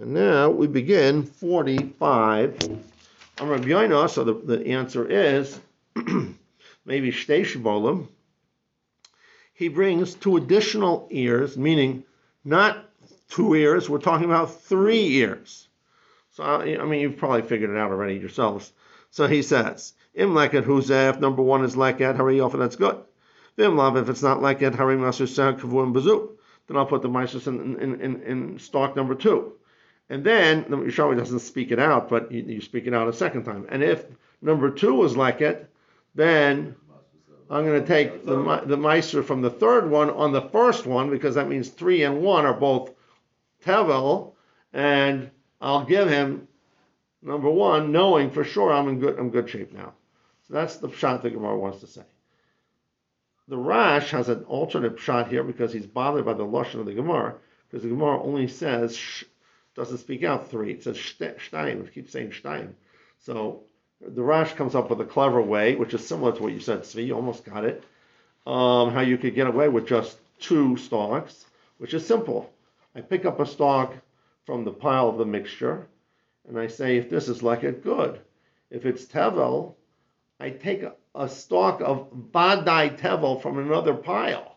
And now we begin 45 on Rabbi. So the, the answer is maybe Shtei. He brings two additional ears, meaning not two ears, we're talking about three ears. So, I mean, you've probably figured it out already yourselves. So he says, Im leket huzef, number one is leket, hurry off, that's good. Vim love, if it's not leket, hurry masu kavu bazu. Then I'll put the mices in, in, in, in stock number two. And then the Yishawi doesn't speak it out, but you, you, speak it out a second time. And if number two was like it, then I'm going to take the the meiser from the third one on the first one because that means three and one are both tevel, and I'll give him number one, knowing for sure I'm in good I'm good shape now. So that's the shot that Gemara wants to say. The Rash has an alternate shot here because he's bothered by the lashon of the Gemara because the Gemara only says doesn't speak out three. It says Stein. It keeps saying Stein. So the Rash comes up with a clever way, which is similar to what you said, Svi. You almost got it. Um, how you could get away with just two stalks, which is simple. I pick up a stalk from the pile of the mixture, and I say, if this is like it, good. If it's tevel, I take a, a stalk of badai tevel from another pile.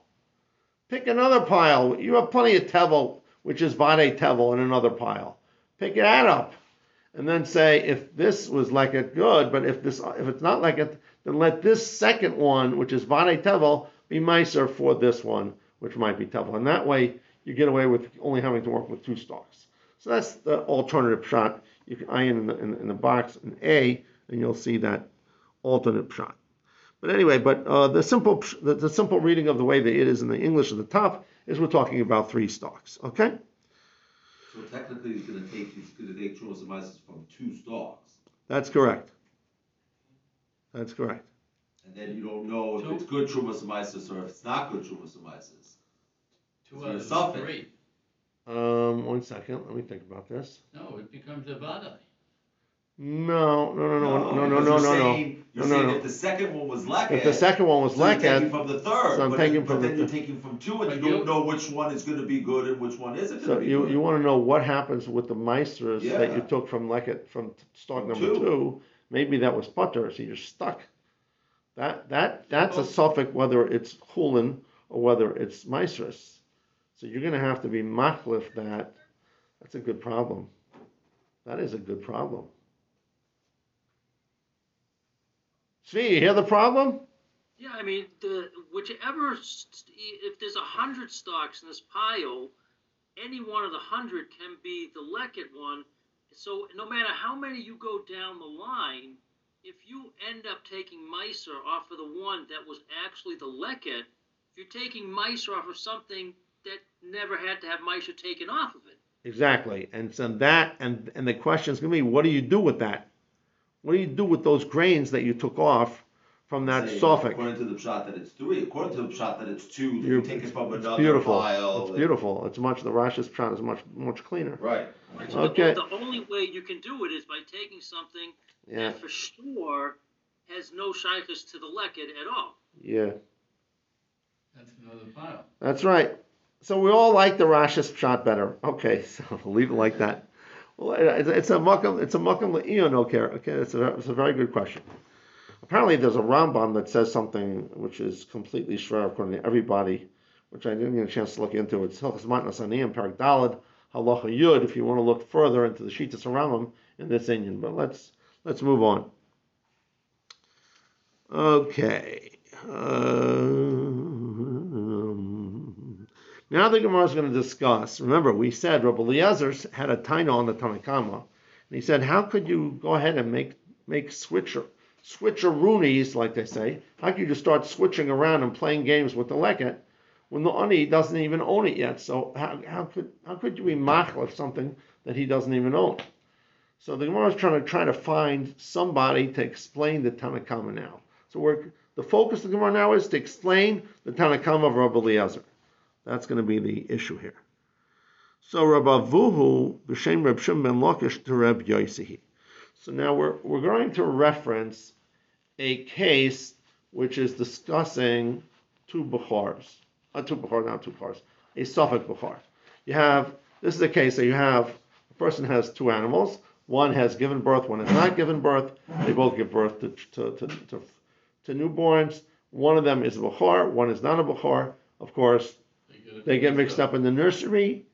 Pick another pile. You have plenty of tevel which is Vade Tevel in another pile. Pick that up. And then say, if this was like it, good, but if this if it's not like it, then let this second one, which is Vade Tevel, be nicer for this one, which might be Tevel. And that way you get away with only having to work with two stalks. So that's the alternative shot. You can iron in the, in, in the box in A, and you'll see that alternate shot. But anyway, but uh, the simple the, the, simple reading of the way that it is in the English at the top is we're talking about three stocks. Okay. So technically, he's going to take he's going to take Trumas from two stocks. That's correct. That's correct. And then you don't know if it's good Trumas or if it's not good Trumas Two out of three. Um, one second. Let me think about this. No, it becomes a vada. No, no, no, no, no, no, no, no, no, no. You're saying that the second one was Lekhet. If the second one was Lekhet, I'm taking From the third, so I'm taking from but the then you're taking from two and you don't know which one is gonna be good and which one isn't so gonna be you, you wanna know what happens with the meisters that you took from Lekhet from stock number two. two? Maybe that was butter, so you're stuck. That, that, that's a oh. suffix whether it's chulin or whether it's meisters. So you're gonna have to be machlif that. That's a good problem. That is a good problem. See, you hear the problem? Yeah, I mean, the whichever if there's a hundred stocks in this pile, any one of the hundred can be the Leckett one. So no matter how many you go down the line, if you end up taking Meiser off of the one that was actually the Leckett, if you're taking Meiser off of something that never had to have Meiser taken off of it. Exactly. And so that and and the question is gonna be, what do you do with that? What do you do with those grains that you took off from that Saying, suffix? According to the shot that it's three, according to the shot that it's two, You're- take it from It's another beautiful. pile. It's beautiful. It's much the Rashi's shot is much much cleaner. Right. Right, so Okay. the, the only way you can do it is by taking something Yeah, that for sure has no shaykhs to the Leckett at all. yeah. That's another pile. That's right. So we all like the Rashi's shot better. Okay, so we'll leave it like that. Well, it's, a makam. It's a makam no care. Okay, it's a it's a very good question. Apparently, there's a Rambam that says something which is completely sure according to everybody, which I didn't get a chance to look into. It's Hilchas Matnas Aniyim Parak Dalad Halacha Yud. If you want to look further into the Shitas Rambam in this Indian, but let's let's move on. Okay. Um, now the Gemara is going to discuss. Remember, we said Rabbi Eliezer had a taina on the Tanakama, and he said, "How could you go ahead and make make switcher switcheroonies, like they say? How could you just start switching around and playing games with the leket when the ani doesn't even own it yet? So how, how could how could you be machlef something that he doesn't even own?" So the Gemara is trying to try to find somebody to explain the Tanakama now. So the focus of the Gemara now is to explain the Tanakama of Rabbi Eliezer. That's going to be the issue here. So Rabbi Vuhu b'shem Reb ben Lakish to Reb Yoisihi. So now we're we're going to reference a case which is discussing two bukhars, uh, two bukhar, not two bukhars, a suffix bukhar. You have this is a case that you have a person has two animals. One has given birth, one has not given birth. They both give birth to, to, to, to, to newborns. One of them is a Bechor, one is not a Bechor. Of course, they get mixed up in the nursery,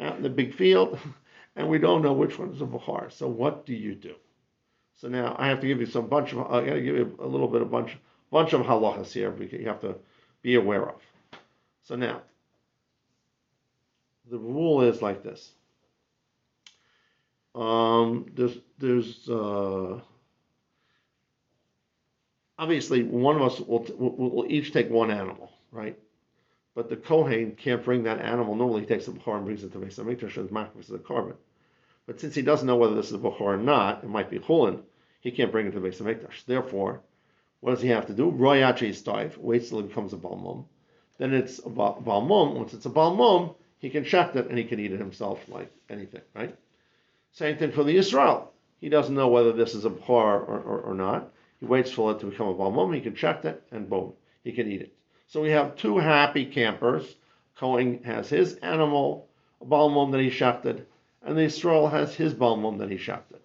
out in the big field, and we don't know which one is a Bechor. So what do you do? So now I have to give you some bunch of, I gotta give you a little bit of bunch, bunch of halachas here you have to be aware of. So now, the rule is like this. Um, there's, there's, uh, obviously one of us will, will, will each take one animal, right? But the Kohen can't bring that animal. Normally he takes the Bechor and brings it to Beis HaMikdash and Makbis the korban. But since he doesn't know whether this is a Bechor or not, it might be Chulin, he can't bring it to Beis HaMikdash. Therefore, what does he have to do? Royachi Staif, waits till it becomes a Balmum. Then it's a ba- Balmum. Once it's a Balmum, he can shecht it and he can eat it himself like anything, right? Same thing for the Israel. He doesn't know whether this is a Bechor or, or, or not. He waits for it to become a Balmum, he can shecht it, and boom, he can eat it. So we have two happy campers. Cohen has his animal, a Balmum that he shechted, and the Israel has his Balmum that he shechted.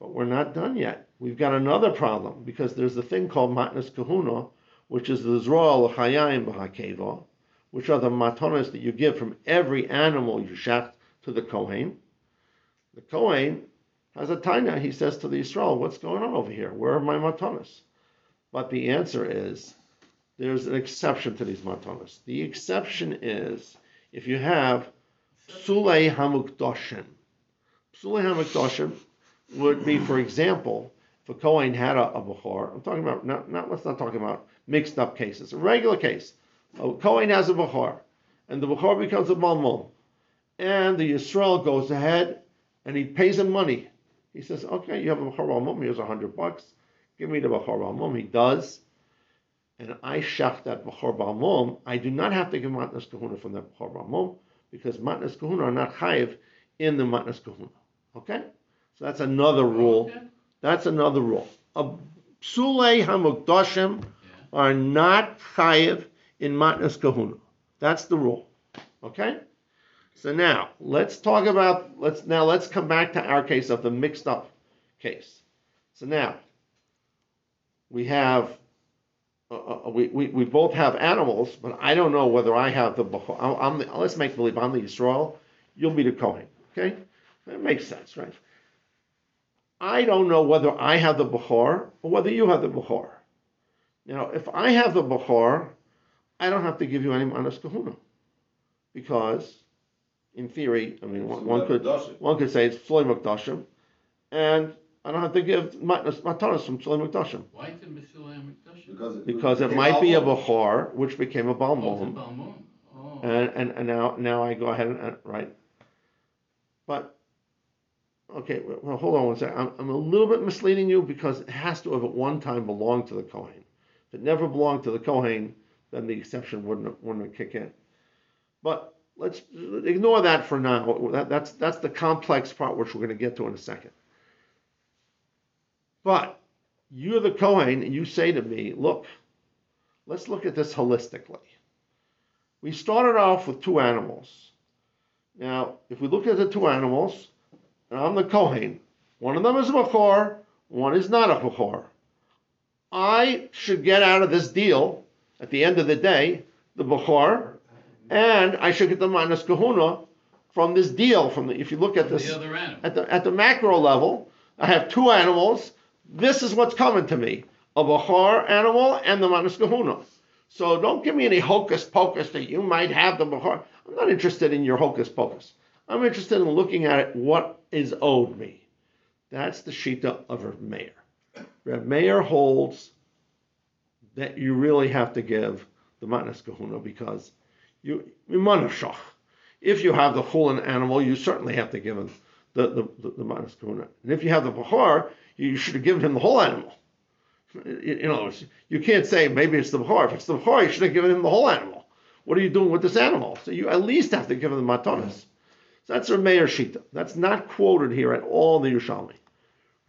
But we're not done yet. We've got another problem because there's a thing called Matnas Kahuna, which is the Zroel Chayayim B'Hakeva, which are the matonas that you give from every animal you shecht to the Kohen. The Kohen has a taina. He says to the Israel, "What's going on over here? Where are my matonas?" But the answer is there's an exception to these matonas. The exception is if you have psulei hamukdoshim. Psulei hamukdoshim would be, for example, if a Kohen had a, a Bechor, I'm talking about, not, not, let's not talk about mixed up cases, a regular case. A Kohen has a Bechor, and the Bechor becomes a Balmum. And the Yisrael goes ahead and he pays him money. He says, okay, you have a Bechor Balmum, here's a hundred bucks, give me the Bechor Balmum. He does. And I shach that Bechor Balmum, I do not have to give Matnas Kahuna from that Bechor Balmum, because Matnas Kahuna are not chayiv in the Matnas Kahuna. Okay? So that's another rule. Okay. That's another rule. A psulei hamukdashim are not chayiv in matnas kahuna. That's the rule. Okay. So now let's talk about let's now let's come back to our case of the mixed up case. So now we have uh, uh, we, we, we both have animals, but I don't know whether I have the. I'm, the, let's make believe I'm the Yisrael. You'll be the Kohen. Okay, that makes sense, right? I don't know whether I have the Bechor or whether you have the Bechor. Now, if I have the Bechor, I don't have to give you any Manas Kahuna. Because, in theory, I mean, one, one could one could say it's Floy Makdashim, and I don't have to give Matnas Matanas from Floy Makdashim. Why is it Mesilah Because it, Because it became might be a Balmum. Bechor, which became a Oh, it's a Balmum, Balmum. Oh. and, and, and now now I go ahead and, and right. But okay, well, well, hold on one second. I'm, I'm a little bit misleading you because it has to have at one time belonged to the Kohen. If it never belonged to the Kohen, then the exception wouldn't wouldn't kick in. But let's ignore that for now. That, that's that's the complex part which we're going to get to in a second. But you're the Kohen, and you say to me, look, let's look at this holistically. We started off with two animals. Now, if we look at the two animals, and I'm the Kohen, one of them is a Bechor, one is not a Bechor. I should get out of this deal at the end of the day the Bechor, and I should get the minus Kahuna from this deal. From the, if you look at From this The at the at the macro level, I have two animals. This is what's coming to me: a Bechor animal and the Manas Kahuna. So don't give me any hocus pocus that you might have the Bechor. I'm not interested in your hocus pocus. I'm interested in looking at it, what is owed me. That's the Shita of Reb Meir. Reb Meir holds that you really have to give the Matnas Kahuna because you, Manashach. If you have the Chulin animal, you certainly have to give him the, the, the, the. And if you have the Bechor, you should have given him the whole animal. You, know, you can't say maybe it's the Bechor. If it's the Bechor, you should have given him the whole animal. What are you doing with this animal? So you at least have to give him the Matanas. So that's Reb Meir Shita. That's not quoted here at all in the Yerushalmi.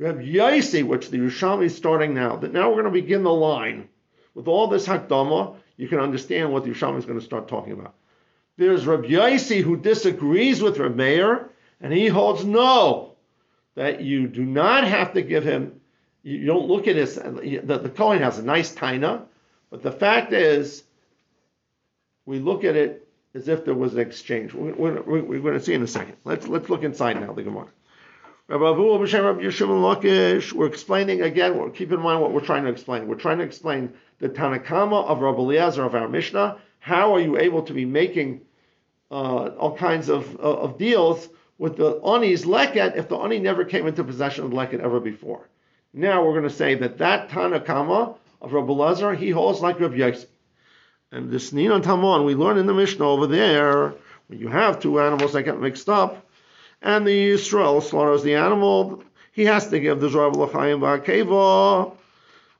have Yaisi, which the Yerushalmi is starting now, that now we're going to begin the line. With all this Hakdama, you can understand what the Yerushalmi is going to start talking about. There's Reb Yaisi who disagrees with Reb Meir, And he holds no, that you do not have to give him, you don't look at his, the, the Kohen has a nice taina, but the fact is, we look at it as if there was an exchange. We're, we're, we're going to see in a second. Let's, let's look inside now, the Gemara. Rabbi B'Shem Rabbi Yeshua we're explaining again, we're, keep in mind what we're trying to explain. We're trying to explain the Tanakama of Rabbi Eliezer of our Mishnah. How are you able to be making uh, all kinds of, of deals with the Ani's leket if the Ani never came into possession of the leket ever before? Now we're going to say that that Tanakama of Rabbi Eliezer, he holds like Rabbi Yosef. And this Ninan Tamon, we learn in the Mishnah over there, when you have two animals that get mixed up, and the Yisrael slaughters the animal, he has to give the Zerav L'chaim Ba'akeva,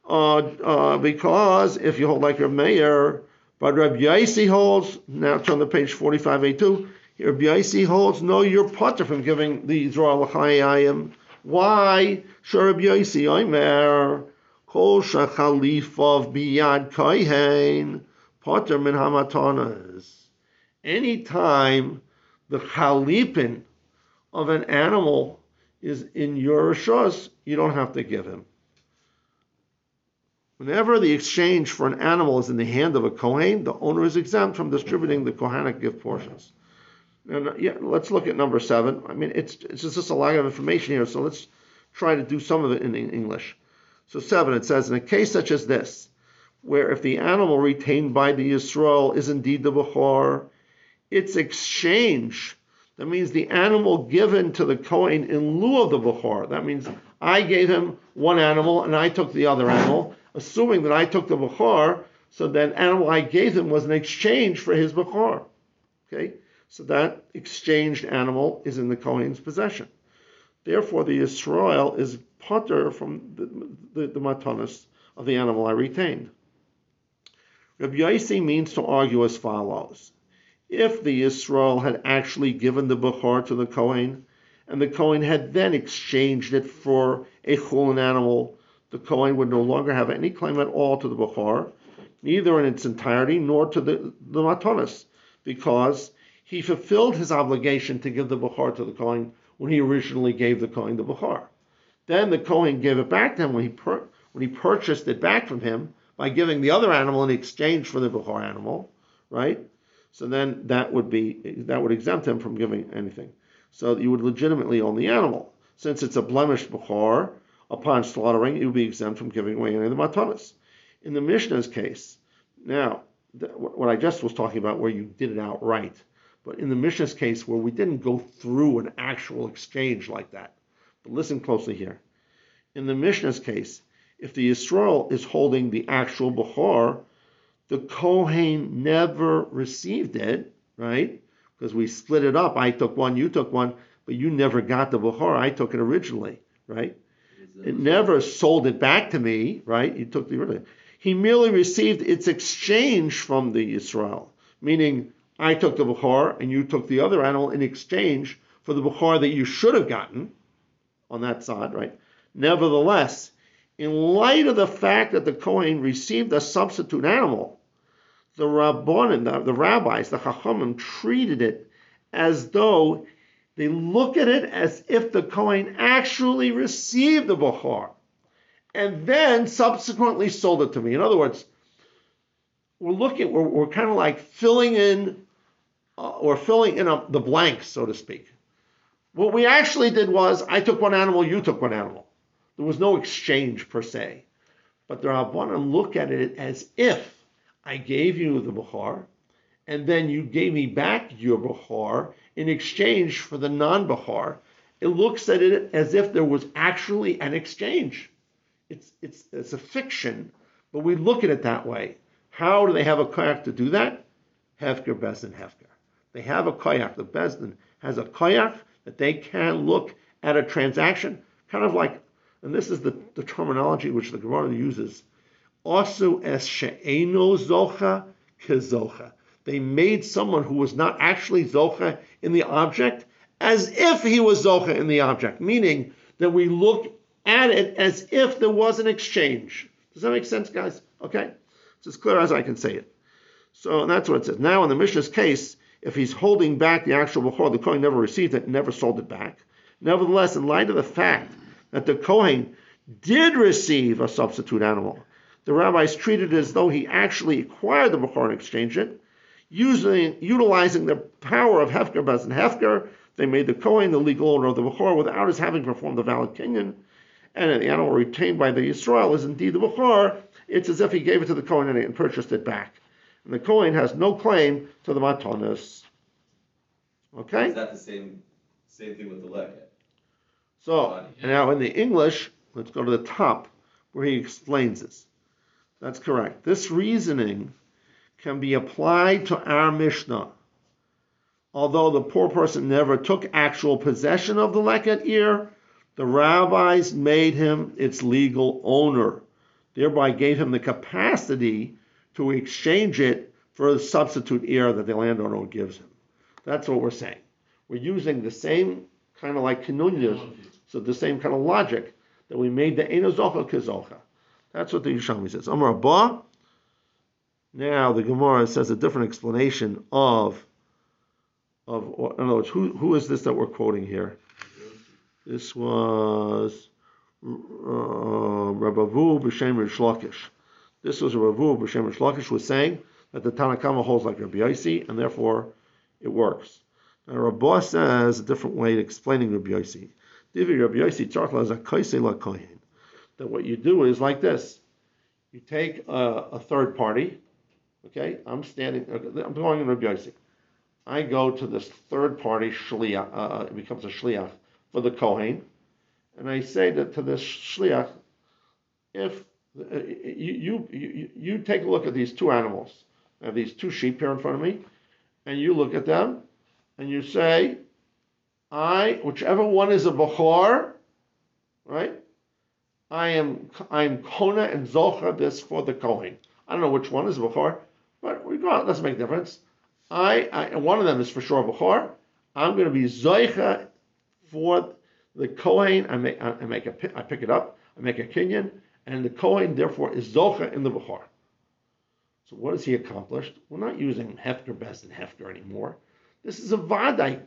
uh, uh, because if you hold like your mayor, but Rabbi Yaisi holds, now turn to page 45a2, Rabbi Yaisi holds, no, you're putter from giving the Zerav L'chaim. Why? Sure, Rabbi Yaisi, Omer, Kol Shachalifav Biyad Kohen, Potter min hamatanas. Anytime the chalipin of an animal is in your rishos, you don't have to give him. Whenever the exchange for an animal is in the hand of a kohen, the owner is exempt from distributing the kohanic gift portions. And yeah, let's look at number seven. I mean, it's it's just a lot of information here, so let's try to do some of it in English. So seven, it says, in a case such as this, where if the animal retained by the Yisrael is indeed the Bechor, its exchange, that means the animal given to the Kohen in lieu of the Bechor. That means I gave him one animal and I took the other animal, assuming that I took the Bechor, so that animal I gave him was an exchange for his Bechor. Okay? So that exchanged animal is in the Kohen's possession. Therefore, the Yisrael is potter from the, the, the matanas of the animal I retained. Rabbi Yossi means to argue as follows. If the Yisrael had actually given the Bechor to the Kohen, and the Kohen had then exchanged it for a chulin animal, the Kohen would no longer have any claim at all to the Bechor, neither in its entirety nor to the, the Matonis, because he fulfilled his obligation to give the Bechor to the Kohen when he originally gave the Kohen the Bechor. Then the Kohen gave it back to him when he, when he purchased it back from him by giving the other animal in exchange for the Bechor animal, right? So then that would be that would exempt him from giving anything. So you would legitimately own the animal. Since it's a blemished Bechor, upon slaughtering, you would be exempt from giving away any of the matanas. In the Mishnah's case, now, what I just was talking about, where you did it outright, but in the Mishnah's case, where we didn't go through an actual exchange like that, but listen closely here. In the Mishnah's case, if the Yisrael is holding the actual Bechor, the Kohen never received it, right? Because we split it up. I took one, you took one, but you never got the Bechor. I took it originally, right? It never sold it back to me, right? You took the original. He merely received its exchange from the Yisrael, meaning I took the Bechor and you took the other animal in exchange for the Bechor that you should have gotten on that side, right? Nevertheless, in light of the fact that the Kohen received a substitute animal, the Rabbanim, the, the rabbis, the Chachamim, treated it as though they look at it as if the Kohen actually received the Bechor and then subsequently sold it to me. In other words, we're looking, we're, we're kind of like filling in, uh, or filling in a, the blanks, so to speak. What we actually did was, I took one animal, you took one animal. There was no exchange per se. But the Rabbanim look at it as if I gave you the Bechor, and then you gave me back your Bechor in exchange for the non Bechor. It looks at it as if there was actually an exchange. It's, it's, it's a fiction, but we look at it that way. How do they have a koyak to do that? Hefker, Bezdin, Hefker. They have a koyak. The Bezdin has a koyak that they can look at a transaction, kind of like, and this is the, the terminology which the Gemara uses. Also es she'eno zocha kezocha. They made someone who was not actually zocha in the object as if he was zocha in the object, meaning that we look at it as if there was an exchange. Does that make sense, guys? Okay? It's as clear as I can say it. So that's what it says. Now, in the Mishnah's case, if he's holding back the actual Bechor, the Kohen never received it, never sold it back. Nevertheless, in light of the fact that the Kohen did receive a substitute animal, the rabbis treated it as though he actually acquired the Bechor and exchanged it. Using, utilizing the power of Hefker Bezdin Hefker, they made the Kohen the legal owner of the Bechor without his having performed the valid kinyan. And the animal retained by the Yisrael is indeed the Bechor. It's as if he gave it to the Kohen and purchased it back. And the Kohen has no claim to the Matanis. Okay? Is that the same, same thing with the leket? So, and now in the English, let's go to the top where he explains this. That's correct. This reasoning can be applied to our Mishnah. Although the poor person never took actual possession of the leket ear, the rabbis made him its legal owner, thereby gave him the capacity to exchange it for the substitute ear that the landowner gives him. That's what we're saying. We're using the same kind of like kinunyas, so the same kind of logic that we made the enozocha kezocha. That's what the Yerushalmi says. Amar Abba. Now the Gemara says a different explanation of of in other words, who who is this that we're quoting here? This was Rabavu b'Shem Rish Lakish. This was Rabavu b'Shem Rish Lakish was saying that the Tanakama holds like Rabbi Yossi, and therefore it works. Now Rabbah says a different way of explaining Rabbi Yossi. Divi Rabbi Yossi tzartla as a kaisei la kohen. That what you do is like this. You take a, a third party. Okay, I'm standing. I'm going in Rabbi Yossi. I go to this third party shliach. Uh, it becomes a shliach for the kohen, and I say that to this shliach, if uh, you, you you take a look at these two animals. I have these two sheep here in front of me, and you look at them, and you say, I, whichever one is a Bechor, right? I am I'm Kona and Zocha this for the Kohen. I don't know which one is Bechor, but we go out, doesn't make a difference. I, I one of them is for sure Bechor. I'm going to be Zoicha for the Kohen. I make I make a I pick it up. I make a kinyan, and the Kohen therefore is Zocha in the Bechor. So what has he accomplished? We're not using Hefker Bezdin Hefker anymore. This is a Vadai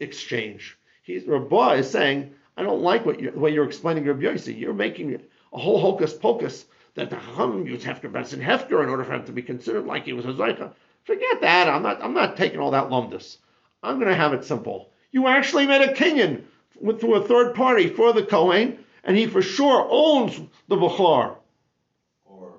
exchange. He's Rabbah is saying, I don't like what the way you're explaining Rabbi Yossi. You're making a whole hocus pocus that the Chachamim use Hefker Bezdin Hefker in order for him to be considered like he was a Zaycha. Forget that. I'm not. I'm not taking all that lumdus. I'm going to have it simple. You actually made a kinyan with, through a third party for the Kohen, and he for sure owns the Bechor. Or,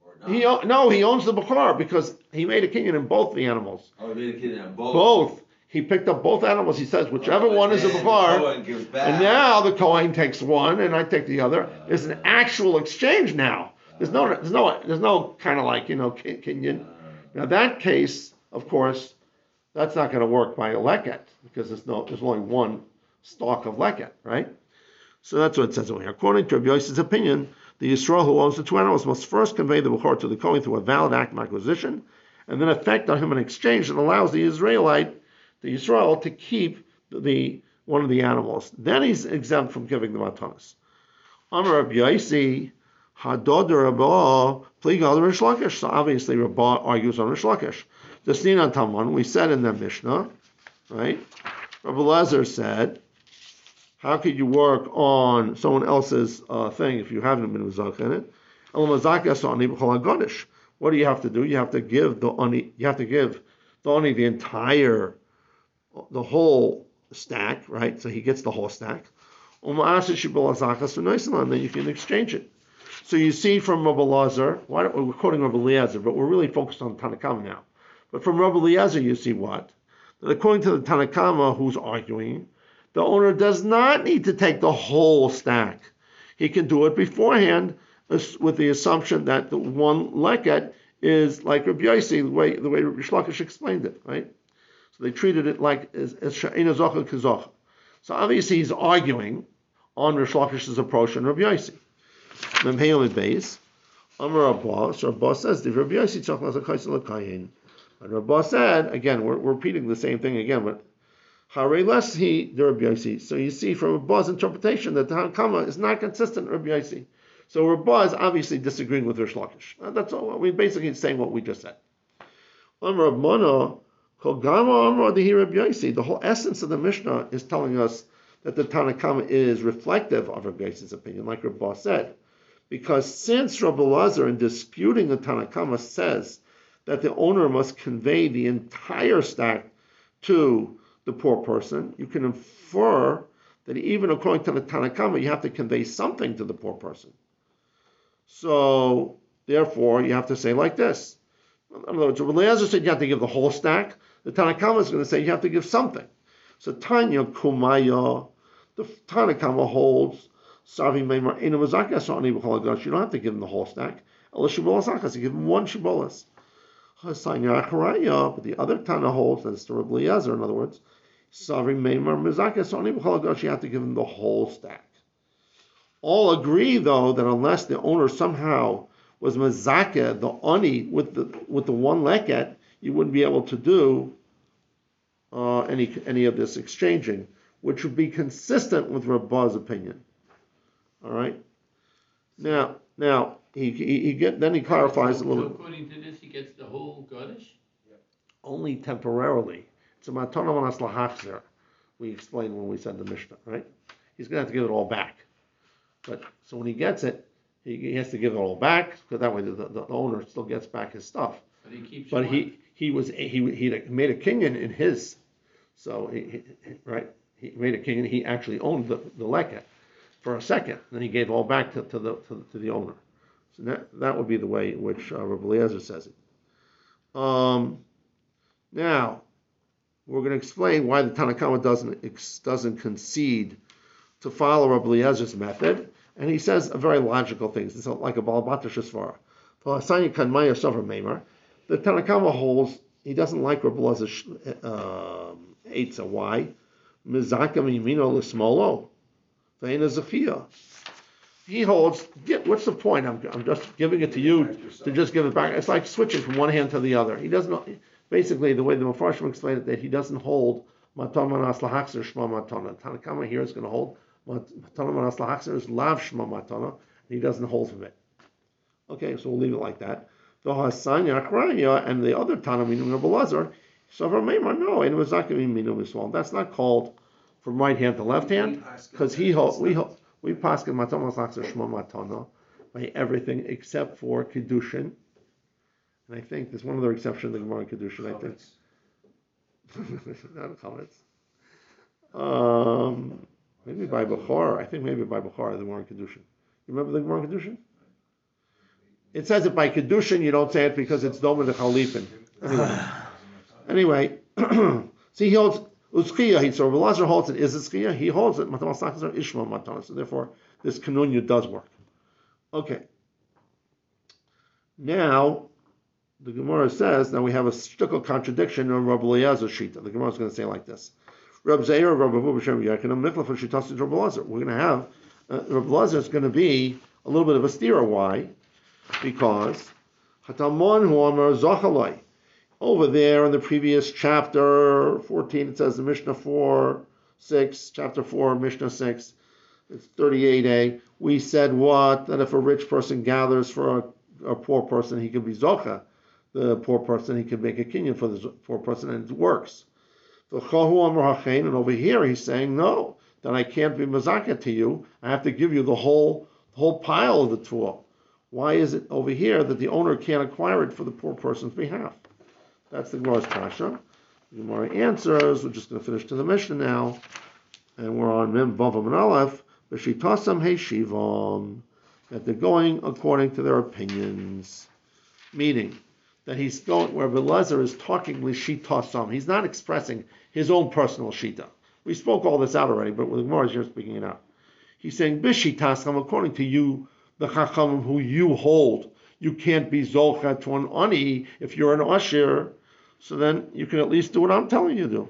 or not? He no, he owns the Bechor because he made a kinyan in both the animals. Oh, he made a kid in both. Both. He picked up both animals. He says whichever Oh, one is a and the Bechor. Kohen gives back. And now the Kohen takes one, and I take the other. Uh. There's an actual exchange now. There's no, there's no, there's no kind of like you know kin- kinyan. Uh. Now that case, of course, that's not going to work by a leket because there's no, there's only one stalk of leket, right? So that's what it says over here. According to Rabbi Yossi's opinion, the Yisrael who owns the two animals must first convey the Bechor to the Kohen through a valid act of acquisition, and then effect on him an exchange that allows the Israelite, the Yisrael, to keep the one of the animals. Then he's exempt from giving the matanas. Amar Rabbi Yossi, Hadod Rabbah, Pligal Rish Lakish. So obviously Rabbah argues on Rish Lakish. The Sninan Taman, we said in the Mishnah, right? Rabbi Lazar said, how could you work on someone else's uh, thing if you haven't been Mazak in it? What do you have to do? You have to give the oni, you have to give the oni the entire, the whole stack, right? So he gets the whole stack. Then you can exchange it. So you see from Rabbi Lazar, why we're quoting Rabbi Eliezer, but we're really focused on Tanakama now. But from Rabbi Eliezer, you see what? That according to the Tanakama, who's arguing, the owner does not need to take the whole stack. He can do it beforehand with the assumption that the one leket is like Rabbi Yossi, the way the way Rabbi explained it, right? So they treated it like as she'ena zocha kezocha. So obviously he's arguing on Rabbi Shlakish's approach and Rabbi Yossi. Memheil Beis, Amar Rabba, so Rabba says, the Rabbi Yossi tzach lazakaisa lekayin. And Rabba said, again, we're, we're repeating the same thing again, but Hare less he the Rabbi. So you see from Rabba's interpretation that the Hankama is not consistent with Rabbi Yossi. So Rabba is obviously disagreeing with Rish Lakish. Uh, That's all. We're basically saying what we just said. Rabbi. The whole essence of the Mishnah is telling us that the Tanakama is reflective of Rabbi Yossi's opinion, like Rabbi said. Because since Rabbi Lazar, in disputing the Tanakama, says that the owner must convey the entire stack to the poor person, you can infer that even according to the Tanakama, you have to convey something to the poor person. So, therefore, you have to say like this. In other words, Eliezer said you have to give the whole stack. The Tanakama is going to say you have to give something. So, Tanya Kumaya, the Tanakama holds, Savi Meimar Ena Mazaka Sani B'chol You don't have to give him the whole stack. Unless Shibolas you give him one Shibolas. But the other Tana holds, that's the Rabbi Eliezer, in other words, Savi Meimar Mazaka Sani B'chol you have to give him the whole stack. All agree, though, that unless the owner somehow was mazaka, the ani with the with the one leket, you wouldn't be able to do uh, any any of this exchanging, which would be consistent with Rabbah's opinion. All right. Now, now he, he, he get then he clarifies a So little. according to this, he gets the whole Gadish? Only temporarily. It's a matana manas lahachzer. We explained when we said the Mishnah, right? He's going to have to give it all back. But so when he gets it, he, he has to give it all back because that way the, the, the owner still gets back his stuff. But he keeps But he he was he he made a kinyan in his, so he, he right he made a kinyan. He actually owned the the leket for a second. Then he gave all back to, to the to, to the owner. So that that would be the way in which uh, Rabbi Eliezer says it. Um, now we're going to explain why the Tanakhama doesn't doesn't concede to follow Rabbi Eliezer's method, and he says a very logical thing. It's like a balabata shesvara. The Tanakama holds he doesn't like Rabbi Elazar's uh. Why? Mizakam yimino zafia. He holds. Get, what's the point? I'm, I'm just giving it to you to just give it back. It's like switching from one hand to the other. He doesn't. Basically, the way the Mepharshim explained it, that he doesn't hold maton manas lahakzer shma matana. Tanakama here is going to hold matana manas is lav shma matana, and he doesn't hold from it. Okay, so we'll leave it like that. The Hasanya Achraya and the other Tana Belazar, so for Maimar, no, and it was not going to be Minu Miswal. That's not called from right hand to left hand, because he hold, we hold, we pass Matana Laksa Shma Matana by everything except for Kedushin. And I think there's one other exception to the Gemara in Kedushin, I think. not comments. Um, maybe by Bukhar. I think maybe by Bukhar, the Gemara in Kedushin. You remember the Gemara in Kedushin? It says it by Kedushin, you don't say it because it's Doma de Chalipin. Anyway, anyway see, he holds Uskiya, he so Lazar holds it, is it He holds it, Matamas Sakazar Ishmael Matanas. So therefore, this Kanunya does work. Okay. Now, the Gemara says, now we have a shtickle contradiction in Rabbi Eliezer's Shita. The Gemara is going to say like this. Rab Zeir, Rabbi Abu B'Shem Yechanim, Mikla for Shitasin Rabbi Eliezer. We're going to have, uh, Rabbi Eliezer is going to be a little bit of a steer. Why? because Hatamon Homer Zachalai. Over there in the previous chapter 14, it says the Mishnah 4, 6, chapter 4, Mishnah 6, it's 38a. We said what? That if a rich person gathers for a, a poor person, he could be Zocha. The poor person, he can make a kinyan for the poor person, and it works. And over here, he's saying, no, then I can't be Mazaka to you. I have to give you the whole, whole pile of the tool. Why is it over here that the owner can't acquire it for the poor person's behalf? That's the Gemara's kasha. The Gemara answers. We're just going to finish to the mission now, and we're on Mem Vavam and Aleph. B'shitasam Shivam that they're going according to their opinions, meaning that he's going where Belezer is talking Lishitasam. He's not expressing his own personal shita. We spoke all this out already, but with Gemara here speaking it out. He's saying Bishitasam according to you the Chachamim who you hold. You can't be Zolcha to an Ani if you're an Ashir, so then you can at least do what I'm telling you to do.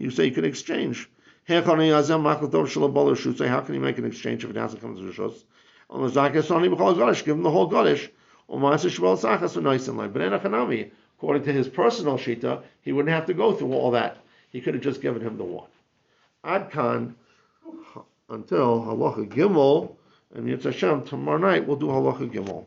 You say you can exchange. How can you make an exchange if it hasn't come to the Rishos? Give him the whole Gadish. According to his personal Shita, he wouldn't have to go through all that. He could have just given him the one. Adkan, until Halacha Gimel, and Yitz Hashem, tomorrow night we'll do Halacha Gimel.